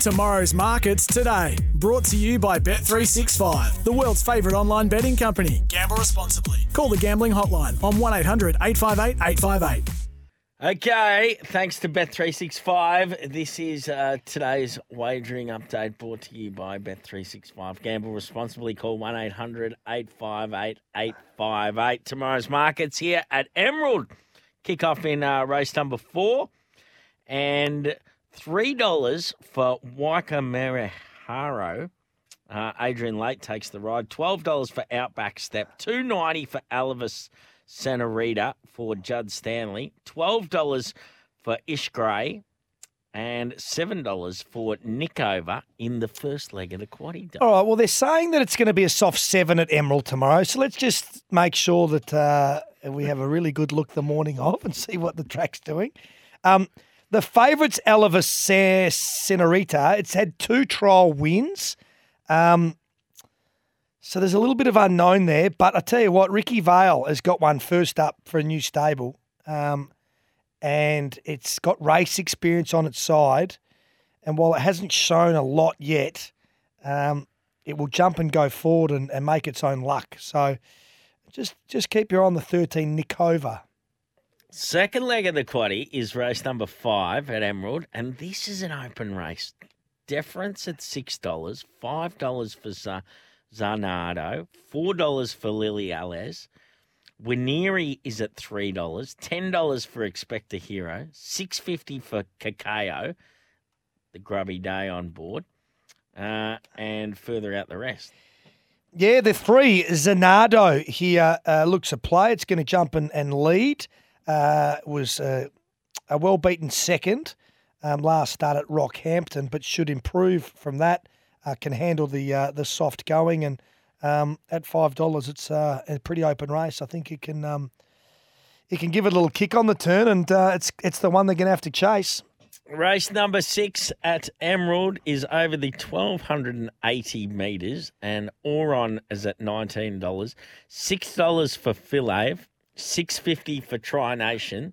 Tomorrow's markets today. Brought to you by Bet365, the world's favourite online betting company. Gamble responsibly. Call the gambling hotline on 1 800 858 858. Okay, thanks to Bet365. This is uh, today's wagering update brought to you by Bet365. Gamble responsibly. Call 1 800 858 858. Tomorrow's markets here at Emerald. Kick off in uh, race number four. And $3 for Waika Meriharo. Uh, Adrian Lake takes the ride. $12 for Outback Step. two ninety for Alvis Senorita for Judd Stanley. $12 for Ish Gray. And $7 for Nickover in the first leg of the quaddy. All right. Well, they're saying that it's going to be a soft seven at Emerald tomorrow. So let's just make sure that uh, we have a really good look the morning of and see what the track's doing. Um, the favourites, Elvis Senorita, it's had two trial wins. Um, so there's a little bit of unknown there. But I tell you what, Ricky Vale has got one first up for a new stable. Um, and it's got race experience on its side. And while it hasn't shown a lot yet, um, it will jump and go forward and, and, make its own luck. So just just keep your eye on the 13 Nickover. Second leg of the quaddy is race number five at Emerald, and this is an open race. Deference at six dollars, five dollars for Zanardo, four dollars for Lily Alice. Wineri is at three dollars, ten dollars for Expect a Hero, six fifty for Cacao, the grubby day on board, uh, and further out the rest. Yeah, the three Zanardo here uh, looks a play. It's going to jump and, and lead uh, was uh, a well beaten second um, last start at Rockhampton, but should improve from that. Uh, can handle the uh, the soft going, and um, at five dollars, it's uh, a pretty open race. I think it can um, it can give it a little kick on the turn, and uh, it's it's the one they're going to have to chase. Race number six at Emerald is over the 1,280 metres, and Oron is at $19. $6 for Philave, six fifty for Tri Nation,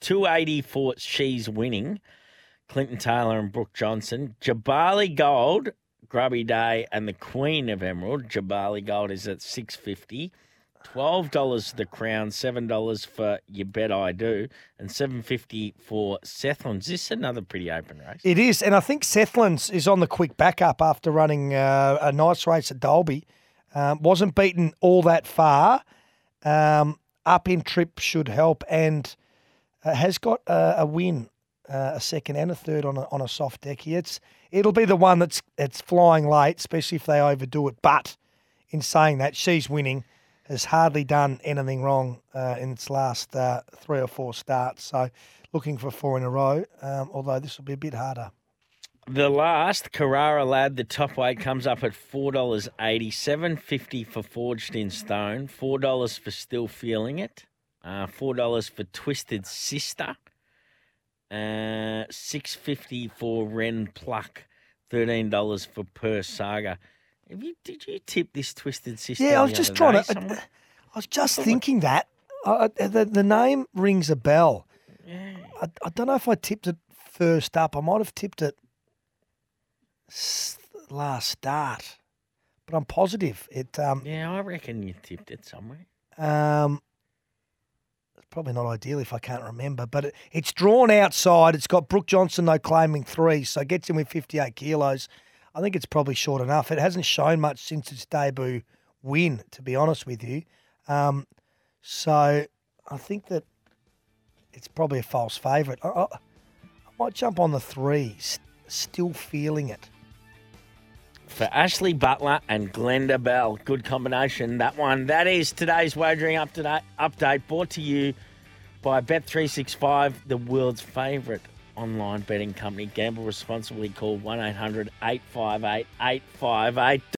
two eighty for She's Winning. Clinton Taylor and Brooke Johnson, Jabali Gold, Grubby Day, and the Queen of Emerald. Jabali Gold is at six fifty. Twelve dollars the crown, seven dollars for You Bet I Do, and seven fifty for Sethlands. This is another pretty open race. It is, and I think Sethlands is on the quick backup after running uh, a nice race at Dalby. Um, wasn't beaten all that far. Um, up in trip should help, and uh, has got a, a win, uh, a second and a third on a, on a soft deck here. It's it'll be the one that's it's flying late, especially if they overdo it. But in saying that, she's winning. Has hardly done anything wrong uh, in its last uh, three or four starts. So, looking for four in a row. Um, although this will be a bit harder. The last Carrara lad, the top weight comes up at four dollars eighty, seven fifty for Forged in Stone, four dollars for Still Feeling It, uh, four dollars for Twisted Sister, uh, six fifty for Ren Pluck, thirteen dollars for Per Saga. Have you did you tip this Twisted Sister? Yeah, I was just trying to. I, I, was just thinking that uh, the the name rings a bell. Yeah. I, I don't know if I tipped it first up. I might have tipped it last start, but I'm positive it. Um, yeah, I reckon you tipped it somewhere. Um, it's probably not ideal if I can't remember, but it, it's drawn outside. It's got Brooke Johnson though claiming three, so gets in with 58 kilos. I think it's probably short enough. It hasn't shown much since its debut win, to be honest with you. Um, so I think that it's probably a false favourite. I, I, I, might jump on the three. Still feeling it for Ashley Butler and Glenda Bell. Good combination, that one. That is today's wagering update, brought to you by Bet365, the world's favourite online betting company. Gamble responsibly. Call 1 800 858 858.